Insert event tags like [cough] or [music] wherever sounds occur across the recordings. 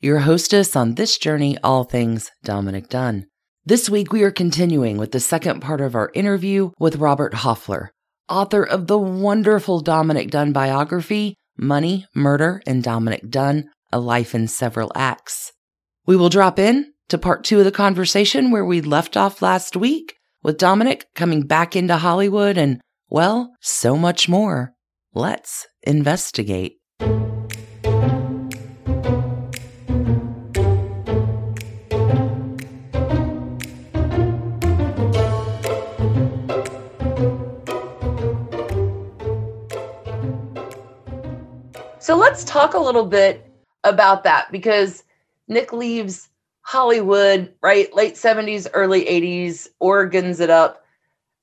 your hostess on this journey, all things Dominic Dunne. This week, we are continuing with the second part of our interview with Robert Hoffler, author of the wonderful Dominic Dunne biography, Money, Murder, and Dominic Dunne, A Life in Several Acts. We will drop in to part two of the conversation where we left off last week with Dominic coming back into Hollywood and, well, so much more. Let's investigate. So let's talk a little bit about that because Nick leaves Hollywood, right? Late 70s, early 80s, Oregon's it up,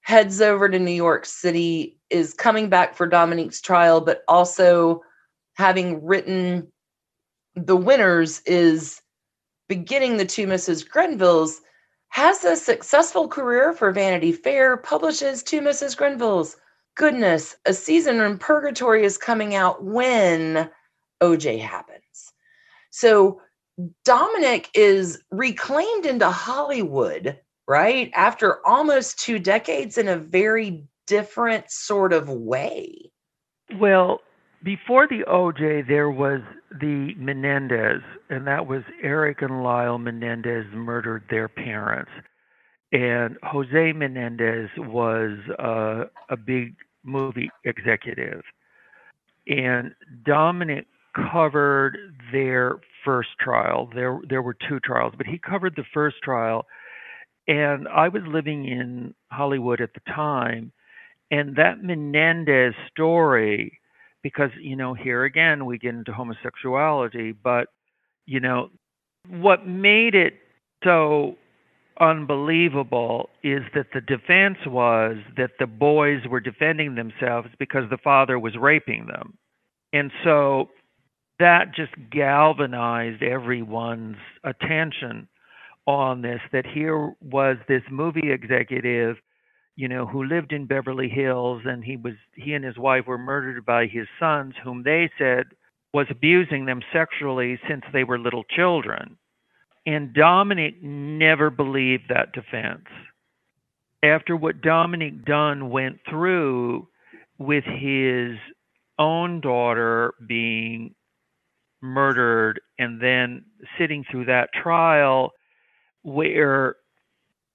heads over to New York City, is coming back for Dominique's trial, but also having written The Winners, is beginning the two Mrs. Grenvilles, has a successful career for Vanity Fair, publishes two Mrs. Grenvilles, goodness, a season in purgatory is coming out when OJ happens. So Dominic is reclaimed into Hollywood, right? After almost two decades in a very different sort of way. Well, before the OJ, there was the Menendez, and that was Eric and Lyle Menendez murdered their parents and Jose Menendez was uh, a big movie executive, and Dominic covered their first trial. There there were two trials, but he covered the first trial, and I was living in Hollywood at the time, and that Menendez story, because you know here again we get into homosexuality, but you know what made it so unbelievable is that the defense was that the boys were defending themselves because the father was raping them. And so that just galvanized everyone's attention on this that here was this movie executive you know who lived in Beverly Hills and he was he and his wife were murdered by his sons whom they said was abusing them sexually since they were little children and Dominic never believed that defense. After what Dominic Dunne went through with his own daughter being murdered and then sitting through that trial where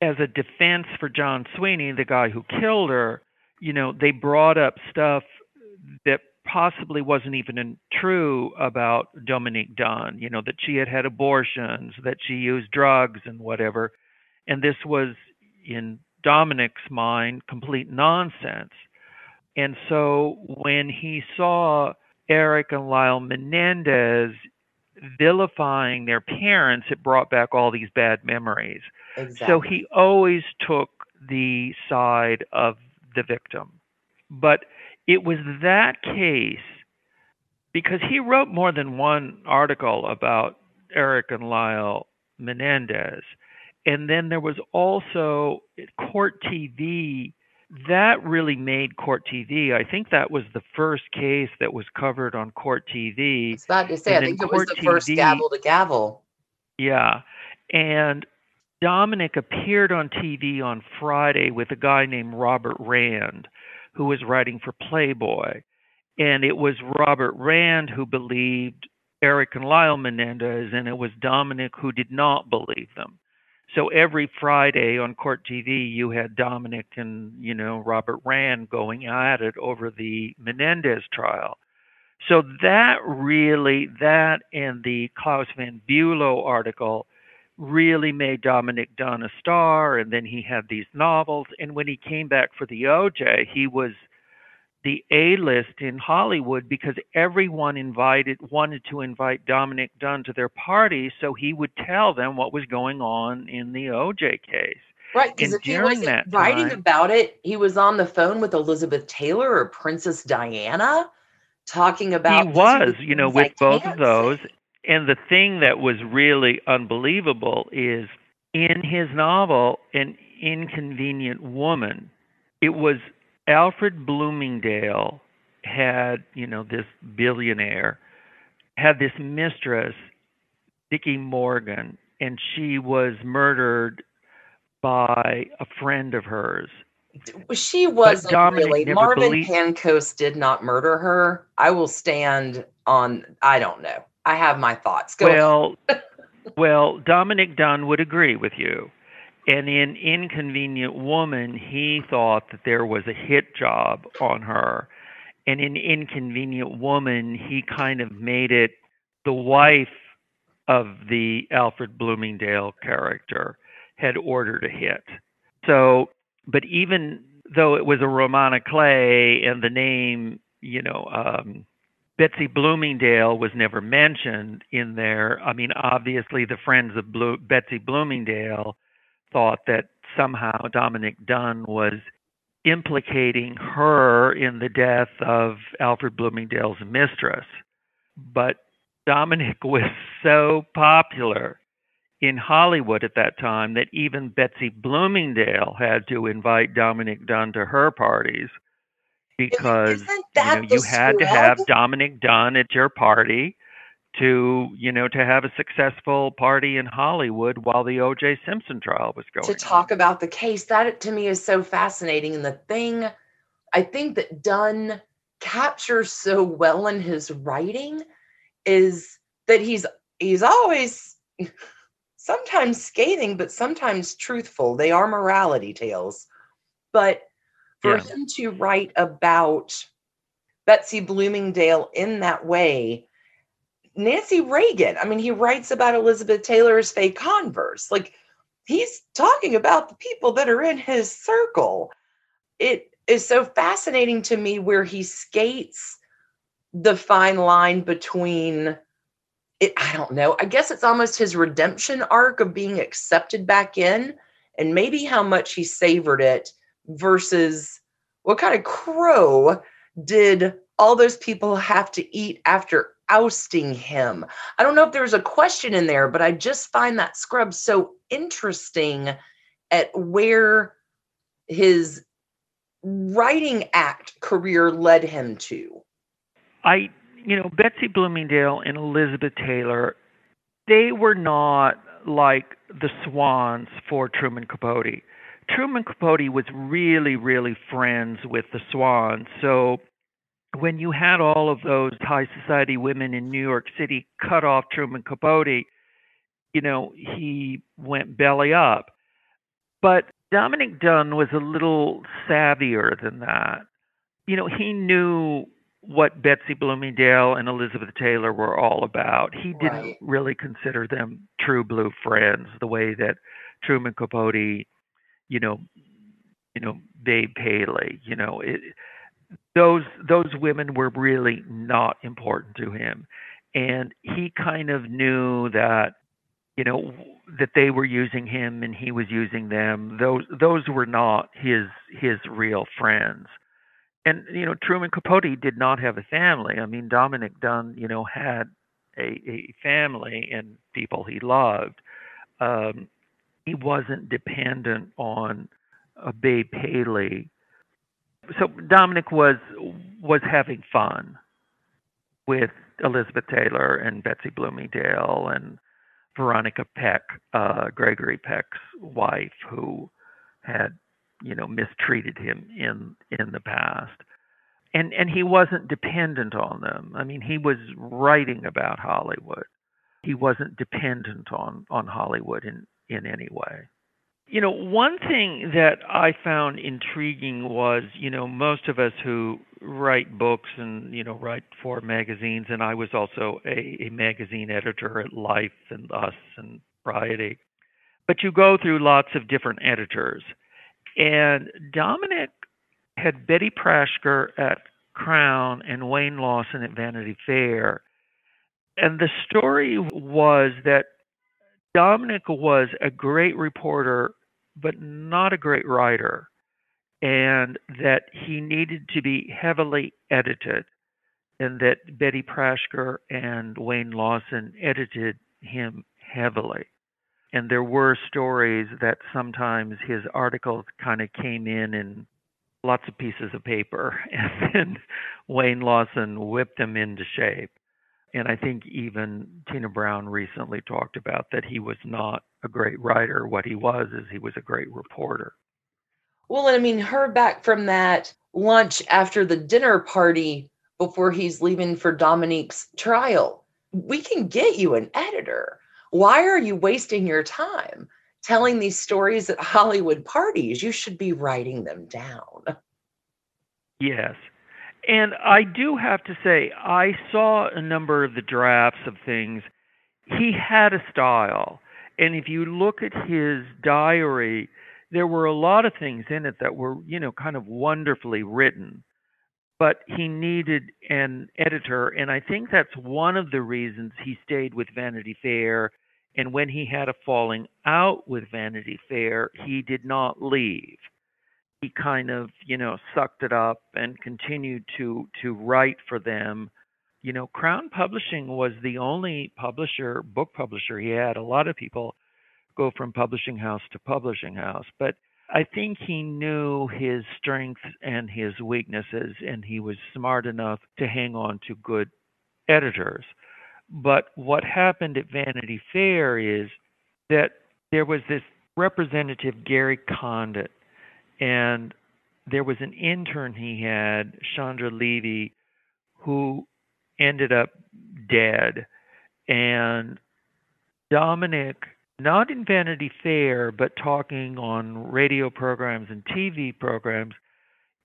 as a defense for John Sweeney, the guy who killed her, you know, they brought up stuff that possibly wasn't even true about Dominique Dunne, you know, that she had had abortions, that she used drugs and whatever. And this was, in Dominick's mind, complete nonsense. And so when he saw Eric and Lyle Menendez vilifying their parents, it brought back all these bad memories. Exactly. So he always took the side of the victim. But it was that case because he wrote more than one article about Eric and Lyle Menendez. And then there was also Court TV. That really made Court TV. I think that was the first case that was covered on Court TV. I was about to say, And I think it was the first gavel to gavel. Yeah. And Dominic appeared on TV on Friday with a guy named Robert Rand, who was writing for Playboy. And it was Robert Rand who believed Eric and Lyle Menendez, and it was Dominic who did not believe them. So every Friday on Court TV, you had Dominic and you know Robert Rand going at it over the Menendez trial. So that really, that and the Klaus Van Bulow article really made Dominic Dunne a star. And then he had these novels. And when he came back for the OJ, he was the A list in Hollywood because everyone invited wanted to invite Dominic Dunne to their party so he would tell them what was going on in the OJ case. Right, because if he wasn't writing time, about it, he was on the phone with Elizabeth Taylor or Princess Diana talking about He was, you know, with both of those. And the thing that was really unbelievable is in his novel An Inconvenient Woman, it was Alfred Bloomingdale had, you know, this billionaire had this mistress, Vicki Morgan, and she was murdered by a friend of hers. She wasn't really. Marvin believed... Did not murder her. I will stand on. I don't know. I have my thoughts. Go well, [laughs] well, Dominick Dunne would agree with you. And in Inconvenient Woman, he thought that there was a hit job on her. And in Inconvenient Woman, he kind of made it the wife of the Alfred Bloomingdale character had ordered a hit. So, but even though it was a roman à clef and the name, you know, um, Betsy Bloomingdale was never mentioned in there. I mean, obviously, the friends of Betsy Bloomingdale thought that somehow Dominic Dunne was implicating her in the death of Alfred Bloomingdale's mistress. But Dominic [laughs] was so popular in Hollywood at that time that even Betsy Bloomingdale had to invite Dominic Dunne to her parties because you, know, you had to have Dominic Dunne at your party to you know to have a successful party in Hollywood while the O.J. Simpson trial was going. To talk on. about the case, that to me is so fascinating, and the thing I think that Dunne captures so well in his writing is that he's he's always sometimes scathing, but sometimes truthful. They are morality tales, but for yeah. him to write about Betsy Bloomingdale in that way Nancy Reagan. I mean, he writes about Elizabeth Taylor's fake converse. Like he's talking about the people that are in his circle. It is so fascinating to me where he skates the fine line between it, I don't know. I guess it's almost his redemption arc of being accepted back in and maybe how much he savored it versus what kind of crow did all those people have to eat after ousting him. I don't know if there's a question in there, but I just find that scrub so interesting at where his writing act career led him to. I, you know, Betsy Bloomingdale and Elizabeth Taylor, they were not like the swans for Truman Capote. Truman Capote was really, really friends with the swans. So when you had all of those high society women in New York City cut off Truman Capote, you know, he went belly up. But Dominic Dunne was a little savvier than that. You know, he knew what Betsy Bloomingdale and Elizabeth Taylor were all about. He didn't right. really consider them true blue friends the way that Truman Capote, you know, you know, Babe Paley, you know, it, those those women were really not important to him. And he kind of knew that you know that they were using him and he was using them. Those those were not his his real friends. And you know Truman Capote did not have a family. I mean Dominic Dunne you know had a a family and people he loved. Um he wasn't dependent on a Babe Paley so Dominic was was having fun with Elizabeth Taylor and Betsy Bloomingdale and Veronica Peck, uh, Gregory Peck's wife, who had you know mistreated him in in the past. And and he wasn't dependent on them. I mean he was writing about hollywood. He wasn't dependent on on hollywood in in any way you know, one thing that I found intriguing was, you know, most of us who write books and, you know, write for magazines, and I was also a, a magazine editor at Life and Us and Variety. But you go through lots of different editors. And Dominic had Betty Prashker at Crown and Wayne Lawson at Vanity Fair. And the story was that Dominic was a great reporter, but not a great writer, and that he needed to be heavily edited, and that Betty Prashker and Wayne Lawson edited him heavily. And there were stories that sometimes his articles kind of came in in lots of pieces of paper, [laughs] and then Wayne Lawson whipped them into shape. And I think even Tina Brown recently talked about that he was not a great writer. What he was is he was a great reporter. Well, and I mean, her back from that lunch after the dinner party before he's leaving for Dominique's trial. We can get you an editor. Why are you wasting your time telling these stories at Hollywood parties? You should be writing them down. Yes. And I do have to say, I saw a number of the drafts of things. He had a style. And if you look at his diary, there were a lot of things in it that were, you know, kind of wonderfully written. But he needed an editor. And I think that's one of the reasons he stayed with Vanity Fair. And when he had a falling out with Vanity Fair, he did not leave he kind of you know sucked it up and continued to to write for them. You know crown publishing was the only publisher book publisher he had. A lot of people go from publishing house to publishing house but i think he knew his strengths and his weaknesses and he was smart enough to hang on to good editors. But what happened at vanity fair is that there was this representative gary condit and there was an intern he had, Chandra Levy, who ended up dead. And Dominic, not in Vanity Fair, but talking on radio programs and TV programs,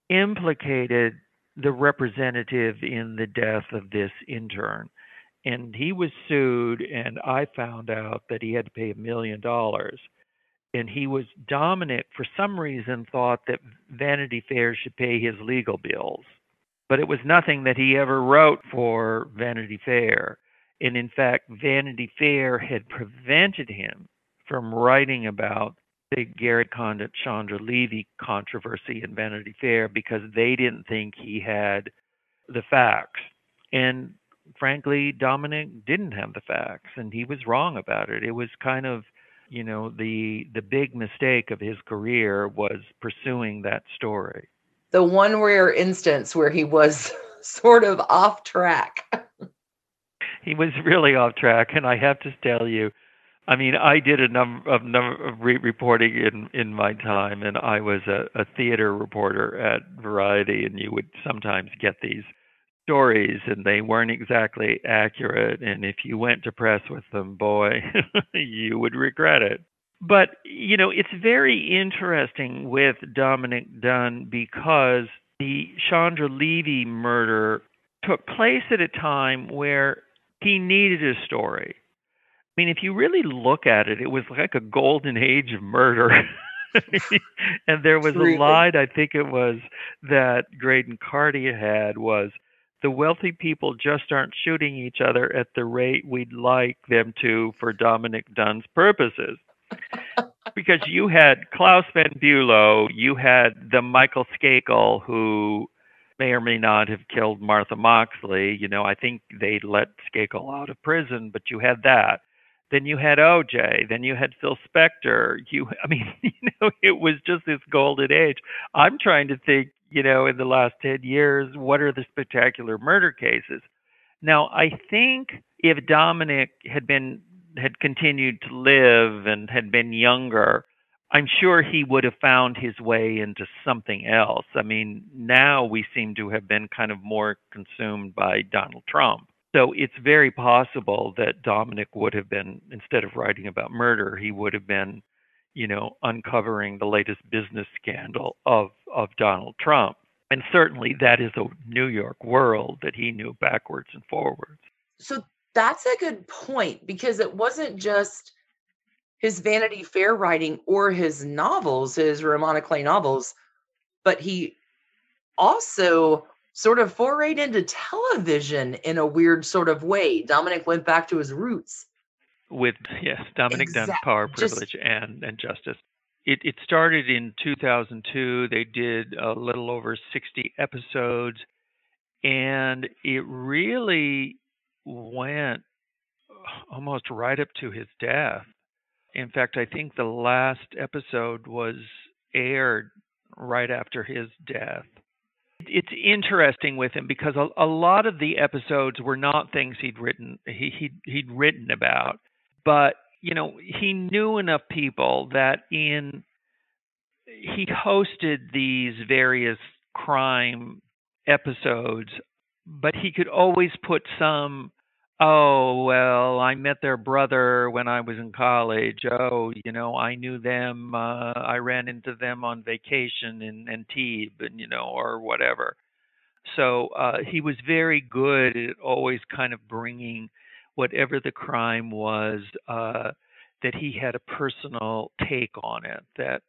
implicated the representative in the death of this intern. And he was sued, and I found out that he had to pay a million dollars and he was Dominic for some reason thought that Vanity Fair should pay his legal bills. But it was nothing that he ever wrote for Vanity Fair. And in fact, Vanity Fair had prevented him from writing about the Gary Condit Chandra Levy controversy in Vanity Fair because they didn't think he had the facts. And frankly, Dominic didn't have the facts and he was wrong about it. It was kind of you know the the big mistake of his career was pursuing that story. The one rare instance where he was [laughs] sort of off track. He was really off track and i have to tell you i mean i did a number of number of re- reporting in in my time and i was a, a theater reporter at variety and you would sometimes get these stories and they weren't exactly accurate and if you went to press with them boy [laughs] you would regret it. But you know it's very interesting with dominic dunne because the chandra levy murder took place at a time where he needed a story. I mean if you really look at it it was like a golden age of murder. [laughs] And there was a line i think it was that graydon carter had was the wealthy people just aren't shooting each other at the rate we'd like them to for Dominic Dunne's purposes. [laughs] because you had Klaus Van Bülow, you had the Michael Skakel who may or may not have killed Martha Moxley. You know, I think they let Skakel out of prison, but you had that. Then you had OJ. Then you had Phil Spector. You, I mean, [laughs] you know, it was just this golden age. I'm trying to think you know, in the last 10 years, what are the spectacular murder cases? Now, I think if Dominic had been had continued to live and had been younger, I'm sure he would have found his way into something else. I mean, now we seem to have been kind of more consumed by Donald Trump. So it's very possible that Dominic would have been, instead of writing about murder, he would have been you know, uncovering the latest business scandal of, of Donald Trump. And certainly that is a New York world that he knew backwards and forwards. So that's a good point because it wasn't just his Vanity Fair writing or his novels, his roman à clef novels, but he also sort of forayed into television in a weird sort of way. Dominic went back to his roots. With yes, Dominic Exact- Dunne's Power, just- Privilege, and and Justice. It it started in 2002. They did a little over 60 episodes, and it really went almost right up to his death. In fact, I think the last episode was aired right after his death. It's interesting with him because a, a lot of the episodes were not things he'd written he he'd, he'd written about, but you know he knew enough people that in he hosted these various crime episodes, but he could always put some Oh, well, I met their brother when I was in college. Oh, you know, I knew them. Uh, I ran into them on vacation in Antibes, and you know, or whatever. So uh, he was very good at always kind of bringing whatever the crime was uh, that he had a personal take on it, that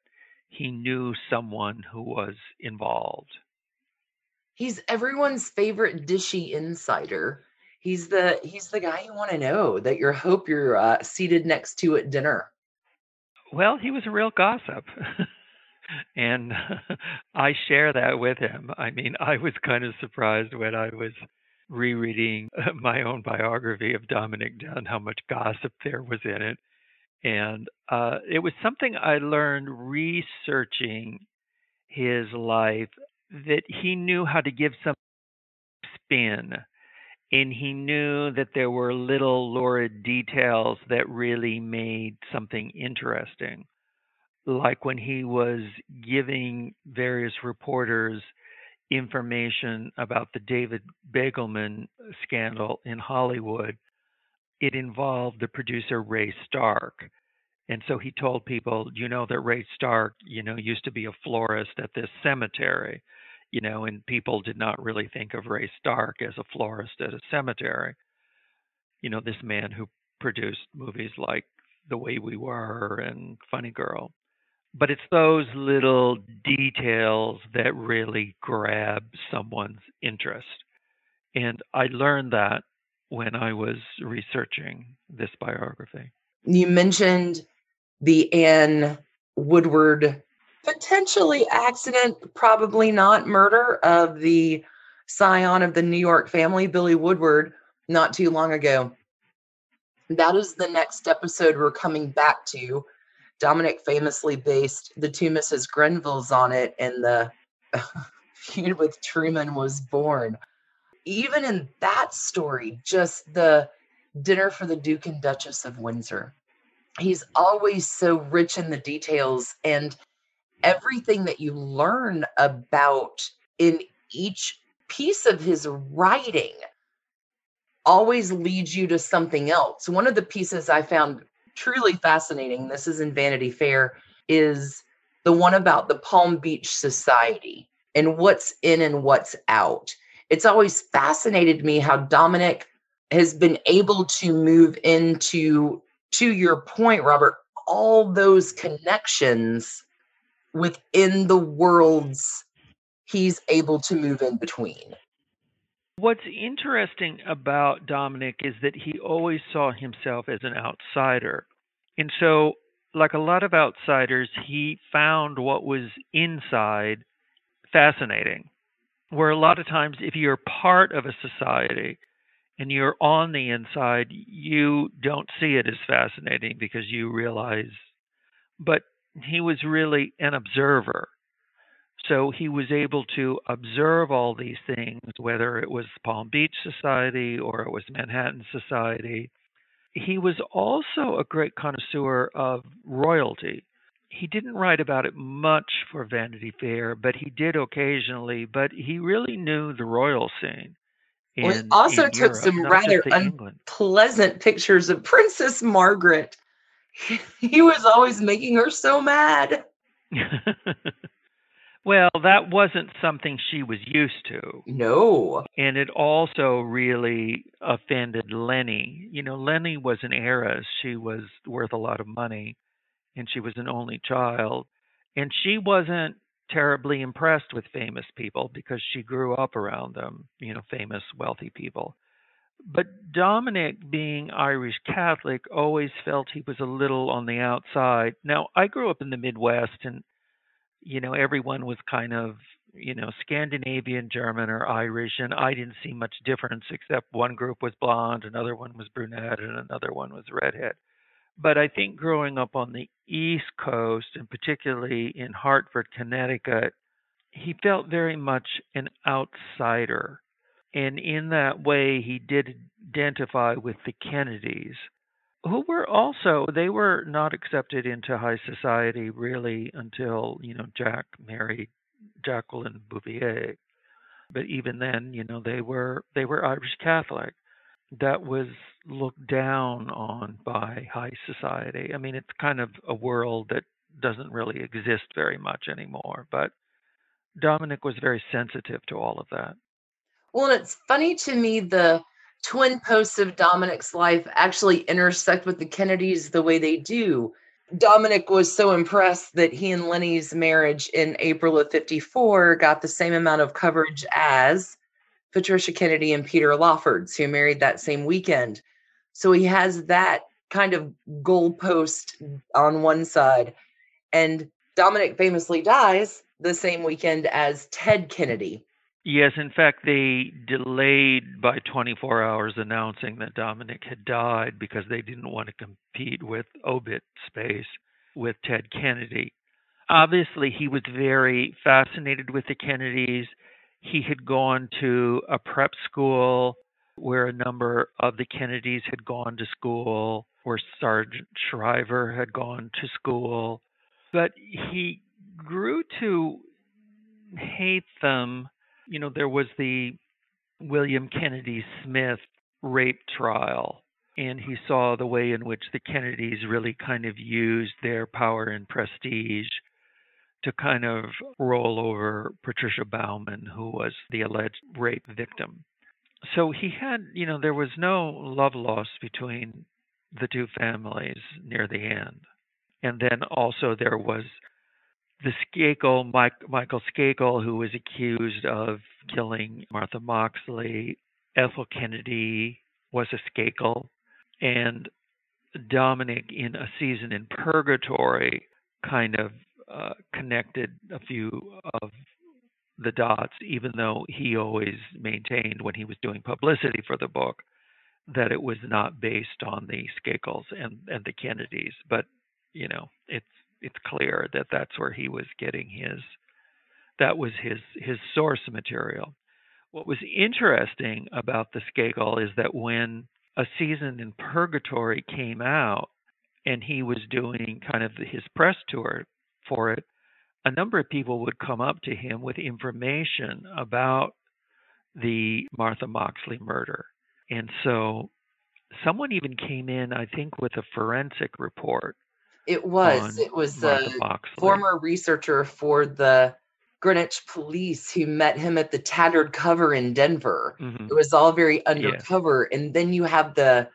he knew someone who was involved. He's everyone's favorite dishy insider. He's the he's the guy you want to know that you hope you're uh, seated next to at dinner. Well, he was a real gossip. [laughs] and [laughs] I share that with him. I mean, I was kind of surprised when I was rereading [laughs] my own biography of Dominic Dunne, how much gossip there was in it. And uh, it was something I learned researching his life that he knew how to give some spin and he knew that there were little lurid details that really made something interesting. Like when he was giving various reporters information about the David Begelman scandal in Hollywood, it involved the producer Ray Stark. And so he told people, you know, that Ray Stark, you know, used to be a florist at this cemetery you know, and people did not really think of Ray Stark as a florist at a cemetery. You know, this man who produced movies like The Way We Were and Funny Girl. But it's those little details that really grab someone's interest. And I learned that when I was researching this biography. You mentioned the Anne Woodward potentially accident, probably not murder of the scion of the New York family, Billy Woodward, not too long ago. That is the next episode we're coming back to. Dominic famously based the two Mrs. Grenvilles on it, and the [laughs] feud with Truman was born. Even in that story, just the dinner for the Duke and Duchess of Windsor. He's always so rich in the details and everything that you learn about in each piece of his writing always leads you to something else. One of the pieces I found truly fascinating, this is in Vanity Fair, is the one about the Palm Beach Society and what's in and what's out. It's always fascinated me how Dominic has been able to move into, to your point, Robert, all those connections within the worlds he's able to move in between. What's interesting about Dominic is that he always saw himself as an outsider. And so, like a lot of outsiders, he found what was inside fascinating. Where a lot of times, if you're part of a society and you're on the inside, you don't see it as fascinating because you realize, but he was really an observer. So he was able to observe all these things, whether it was Palm Beach Society or it was Manhattan Society. He was also a great connoisseur of royalty. He didn't write about it much for Vanity Fair, but he did occasionally. But he really knew the royal scene. Well, he also took Europe, some rather unpleasant England. Pictures of Princess Margaret. [laughs] He was always making her so mad. [laughs] well, that wasn't something she was used to. No. And it also really offended Lenny. You know, Lenny was an heiress. She was worth a lot of money and she was an only child. And she wasn't terribly impressed with famous people because she grew up around them, you know, famous, wealthy people. But Dominic, being Irish Catholic, always felt he was a little on the outside. Now, I grew up in the Midwest and, you know, everyone was kind of, you know, Scandinavian, German, or Irish, and I didn't see much difference except one group was blonde, another one was brunette, and another one was redhead. But I think growing up on the East Coast, and particularly in Hartford, Connecticut, he felt very much an outsider. And in that way, he did identify with the Kennedys, who were also, they were not accepted into high society really until, you know, Jack married Jacqueline Bouvier. But even then, you know, they were they were Irish Catholic that was looked down on by high society. I mean, it's kind of a world that doesn't really exist very much anymore. But Dominic was very sensitive to all of that. Well, it's funny to me the twin posts of Dominic's life actually intersect with the Kennedys the way they do. Dominic was so impressed that he and Lenny's marriage in April of 54 got the same amount of coverage as Patricia Kennedy and Peter Lawford's, who married that same weekend. So he has that kind of goalpost on one side. And Dominic famously dies the same weekend as Ted Kennedy. Yes, in fact, they delayed by 24 hours announcing that Dominic had died because they didn't want to compete with obit space with Ted Kennedy. Obviously, he was very fascinated with the Kennedys he had gone to a prep school where a number of the Kennedys had gone to school, where Sargent Shriver had gone to school. But he grew to hate them. You know, there was the William Kennedy Smith rape trial, and he saw the way in which the Kennedys really kind of used their power and prestige to kind of roll over Patricia Bowman, who was the alleged rape victim. So he had, you know, there was no love lost between the two families near the end. And then also there was the Skakel, Mike, Michael Skakel, who was accused of killing Martha Moxley. Ethel Kennedy was a Skakel. And Dominic, in a season in purgatory, kind of uh, connected a few of the dots, even though he always maintained when he was doing publicity for the book that it was not based on the Skakels and, and the Kennedys. But you know, it's it's clear that that's where he was getting his that was his his source material. What was interesting about the Skakel is that when a season in Purgatory came out and he was doing kind of his press tour for it, a number of people would come up to him with information about the Martha Moxley murder. And so someone even came in, I think, with a forensic report. It was. It was a former researcher for the Greenwich police who met him at the tattered cover in Denver. Mm-hmm. It was all very undercover. And then you have the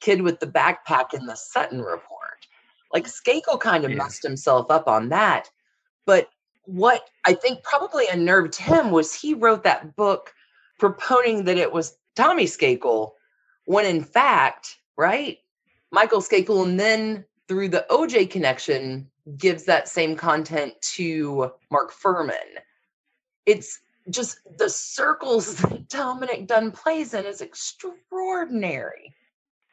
kid with the backpack in the Sutton report. Like Skakel kind of messed himself up on that. But what I think probably unnerved him was he wrote that book proponing that it was Tommy Skakel, when in fact, right, Michael Skakel, and then through the OJ connection, gives that same content to Mark Fuhrman. It's just the circles [laughs] that Dominic Dunne plays in is extraordinary.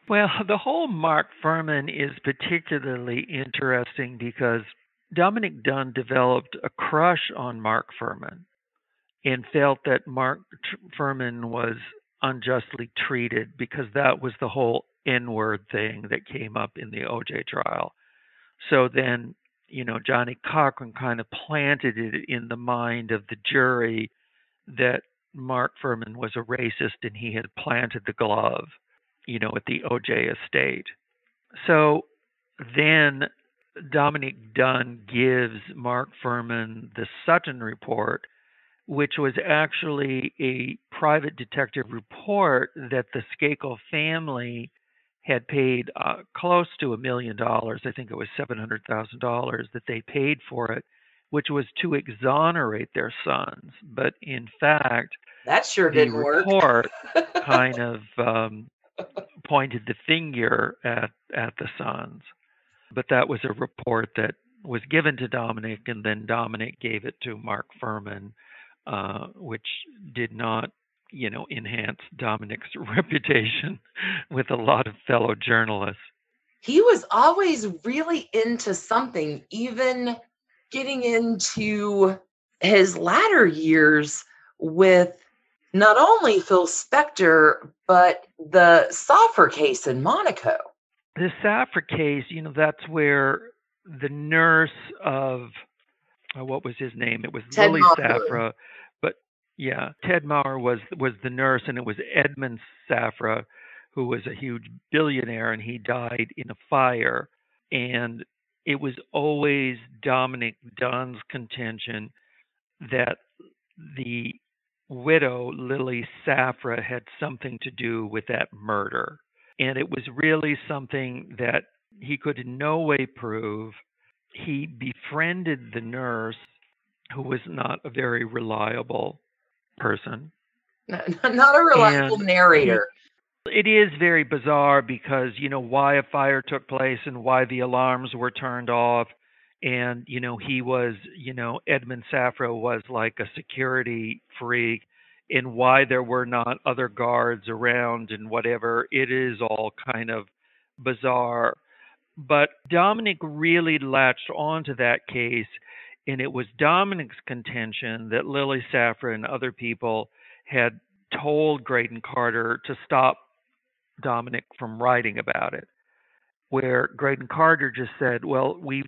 Well, the whole Mark Fuhrman is particularly interesting because Dominic Dunne developed a crush on Mark Fuhrman and felt that Mark Fuhrman was unjustly treated because that was the whole N word thing that came up in the OJ trial. So then, you know, Johnnie Cochran kind of planted it in the mind of the jury that Mark Fuhrman was a racist and he had planted the glove you know, at the OJ estate. So then Dominic Dunne gives Mark Fuhrman the Sutton report, which was actually a private detective report that the Skakel family had paid uh, close to a million dollars. I think it was $700,000 that they paid for it which was to exonerate their sons. But in fact, that sure the didn't work. report kind [laughs] of um, pointed the finger at at the sons. But that was a report that was given to Dominic, and then Dominic gave it to Mark Fuhrman, uh, which did not, you know, enhance Dominic's [laughs] reputation with a lot of fellow journalists. He was always really into something, even getting into his latter years with not only Phil Spector, but the Safra case in Monaco. The Safra case, you know, that's where the nurse of uh, what was his name? It was Ted Lily. Safra, but yeah, Ted Maher was was the nurse, and it was Edmond Safra, who was a huge billionaire, and he died in a fire. And it was always Dominic Dunne's contention that the widow Lily Safra had something to do with that murder. And it was really something that he could in no way prove. He befriended the nurse, who was not a very reliable person. [laughs] Not a reliable And narrator. It is very bizarre because, you know, why a fire took place and why the alarms were turned off. And, you know, he was, you know, Edmond Safra was like a security freak and why there were not other guards around and whatever. It is all kind of bizarre. But Dominic really latched onto that case, and it was Dominic's contention that Lily Safra and other people had told Graydon Carter to stop Dominic from writing about it. Where Graydon Carter just said, "Well, we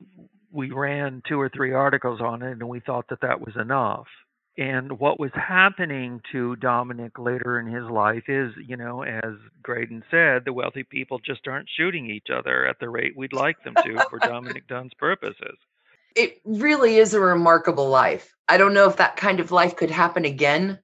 we ran two or three articles on it, and we thought that that was enough." And what was happening to Dominic later in his life is, you know, as Graydon said, the wealthy people just aren't shooting each other at the rate we'd like them to for Dominic Dunne's purposes. It really is a remarkable life. I don't know if that kind of life could happen again.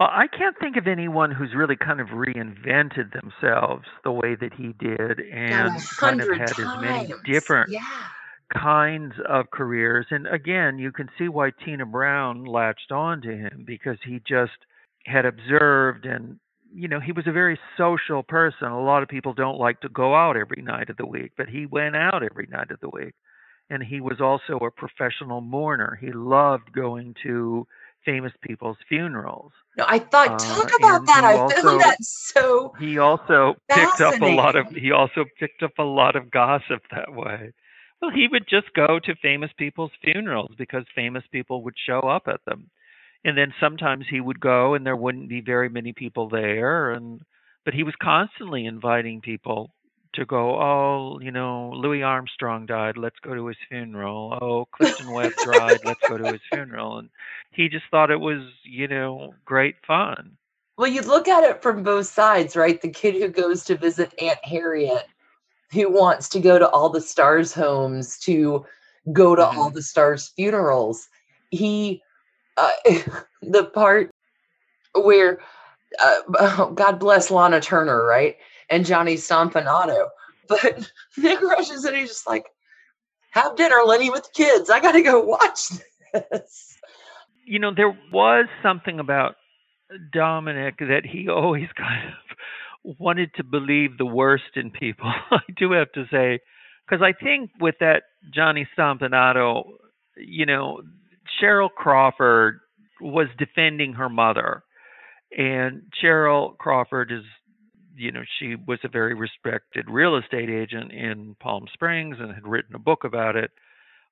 Well, I can't think of anyone who's really kind of reinvented themselves the way that he did and kind of had as many different Yeah. kinds of careers. And again, you can see why Tina Brown latched on to him because he just had observed and you know, he was a very social person. A lot of people don't like to go out every night of the week, but he went out every night of the week. And he was also a professional mourner. He loved going to famous people's funerals. No, I thought Uh, talk about that. I also- found that so He also picked up a lot of he also picked up a lot of gossip that way. Well, he would just go to famous people's funerals because famous people would show up at them. And then sometimes he would go and there wouldn't be very many people there and but he was constantly inviting people to go, oh, you know, Louis Armstrong died, let's go to his funeral. Oh, Clifton Webb died, let's go to his funeral. And he just thought it was, you know, great fun. well, you look at it from both sides, right? The kid who goes to visit Aunt Harriet, who wants to go to all the stars' homes, to go to all Mhm. the stars' funerals. He, uh, [laughs] the part where, uh, [laughs] God bless Lana Turner, right? And Johnny Stompanato. But [laughs] Nick rushes in, he's just like, have dinner, Lenny, with the kids. I got to go watch this. you know, there was something about Dominic that he always [laughs] kind of wanted to believe the worst in people. [laughs] I do have to say, because I think with that Johnny Stompanato, you know, Cheryl Crawford was defending her mother, and Cheryl Crawford is, you know, she was a very respected real estate agent in Palm Springs and had written a book about it.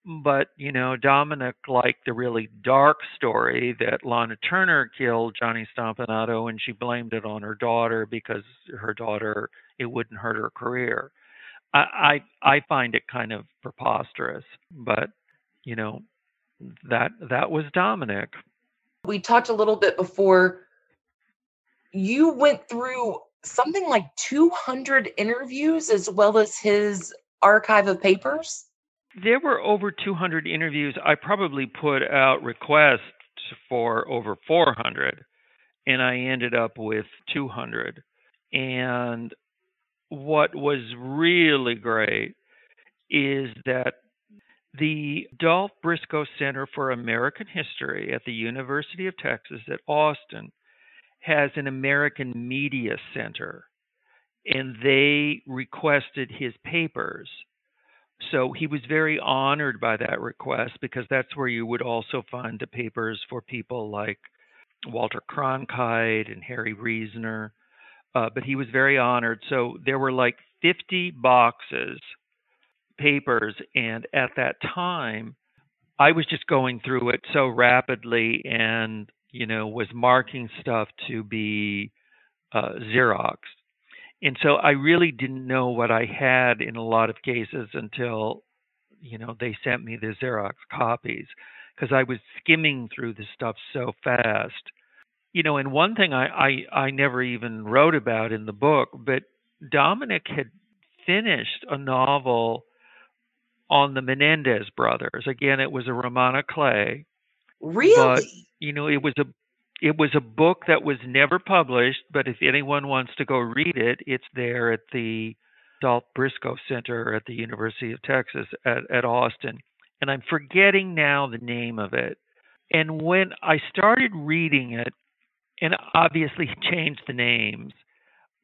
But you know dominic liked the really dark story that lana turner killed johnny stompanato and she blamed it on her daughter because her daughter it wouldn't hurt her career. I i, I find it kind of preposterous but you know that that was dominic. We talked a little bit before. You went through something like 200 interviews as well as his archive of papers? There were over 200 interviews. I probably put out requests for over 400 and i ended up with 200 and what was really great is that The Dolph Briscoe Center for American History at the University of Texas at Austin has an American Media Center, and they requested his papers. So he was very honored by that request because that's where you would also find the papers for people like Walter Cronkite and Harry Reasoner. Uh, but he was very honored. So there were like 50 boxes, papers, and at that time, I was just going through it so rapidly and you know, was marking stuff to be uh, Xerox. And so I really didn't know what I had in a lot of cases until, you know, they sent me the Xerox copies because I was skimming through the stuff so fast. You know, and one thing I, I, I never even wrote about in the book, but Dominic had finished a novel on the Menendez brothers. Again, it was a roman à clef. Really? But you know, it was a it was a book that was never published, but if anyone wants to go read it, it's there at the Dolph Briscoe Center at the University of Texas at, at Austin. And I'm forgetting now the name of it. And when I started reading it, and obviously [laughs] changed the names,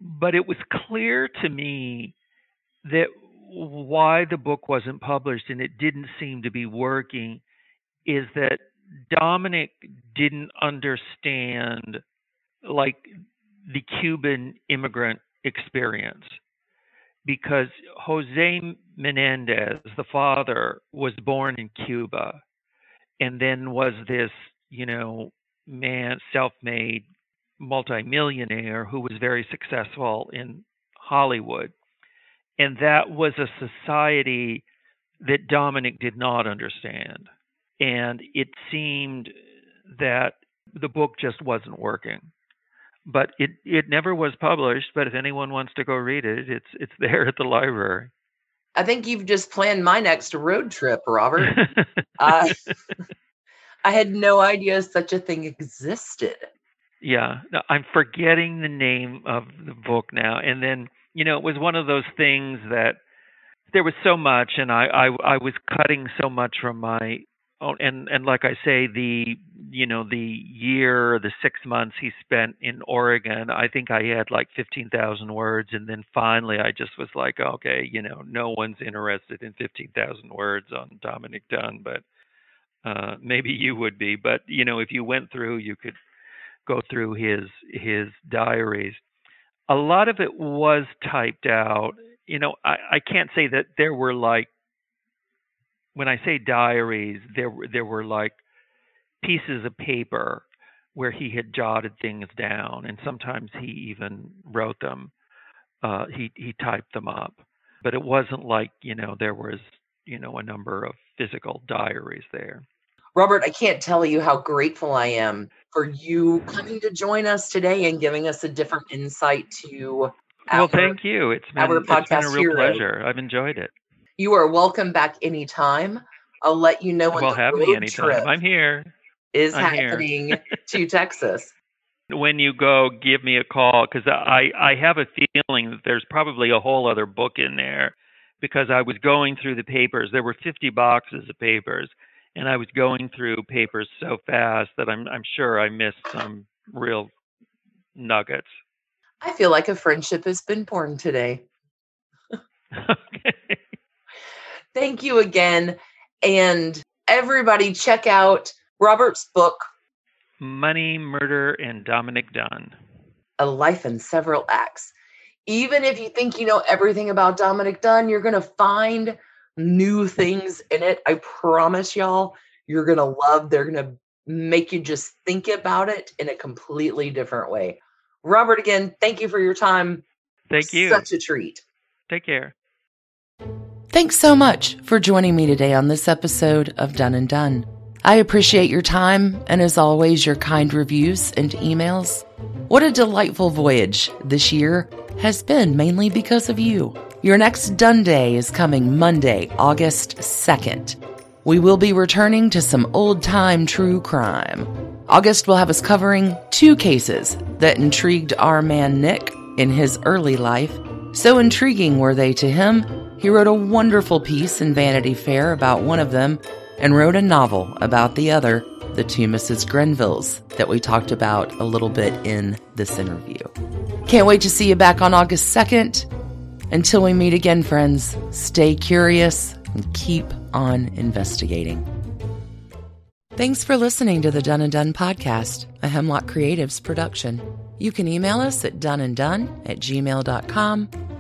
but it was clear to me that why the book wasn't published and it didn't seem to be working is that Dominic didn't understand like the Cuban immigrant experience because Jose Menendez, the father, was born in Cuba and then was this, you know, man, self made multimillionaire who was very successful in Hollywood. And that was a society that Dominic did not understand and it seemed that the book just wasn't working. But it it never was published. But if anyone wants to go read it, it's it's [laughs] there at the library. I think you've just planned my next road trip, Robert. [laughs] uh, [laughs] I had no idea such a thing existed. Yeah, no, I'm forgetting the name of the book now. And then you know, it was one of those things that there was so much, and I I, I was cutting so much from my Oh, and and like I say, the you know the year, the six months he spent in Oregon, I think I had like fifteen thousand words, and then finally I just was like, okay, you know, no one's interested in fifteen thousand words on Dominic Dunne, but uh, maybe you would be. But you know, if you went through, you could go through his his diaries. A lot of it was typed out. You know, I, I can't say that there were like when I say diaries, there there were like pieces of paper where he had jotted things down, and sometimes he even wrote them. Uh, he he typed them up, but it wasn't like you know there was you know a number of physical diaries there. Robert, I can't tell you how grateful I am for you coming to join us today and giving us a different insight to. Our, well, thank you. It's been, it's been a real hero. pleasure. I've enjoyed it. You are welcome back anytime. I'll let you know when well, the have road me anytime. trip I'm here. Is I'm happening [laughs] to Texas. When you go, give me a call because I I have a feeling that there's probably a whole other book in there because I was going through the papers. There were 50 boxes of papers, and I was going through papers so fast that I'm I'm sure I missed some real nuggets. I feel like a friendship has been born today. [laughs] okay. Thank you again. And everybody, check out Robert's book, Money, Murder, and Dominic Dunne A Life in Several Acts. Even if you think you know everything about Dominic Dunne, you're going to find new things in it. I promise y'all, you're going to love, they're going to make you just think about it in a completely different way. Robert, again, thank you for your time. Thank you. Such a treat. Take care. Thanks so much for joining me today on this episode of Dunne and Done. I appreciate your time and, as always, your kind reviews and emails. What a delightful voyage this year has been, mainly because of you. Your next Done Day is coming Monday, August 2nd. We will be returning to some old time true crime. August will have us covering two cases that intrigued our man Nick in his early life. So intriguing were they to him He wrote a wonderful piece in Vanity Fair about one of them and wrote a novel about the other, The Two Mrs. Grenvilles, that we talked about a little bit in this interview. Can't wait to see you back on August 2nd. Until we meet again, friends, stay curious and keep on investigating. Thanks for listening to the Dunne and Done podcast, a Hemlock Creatives production. You can email us at doneanddone at gmail.com.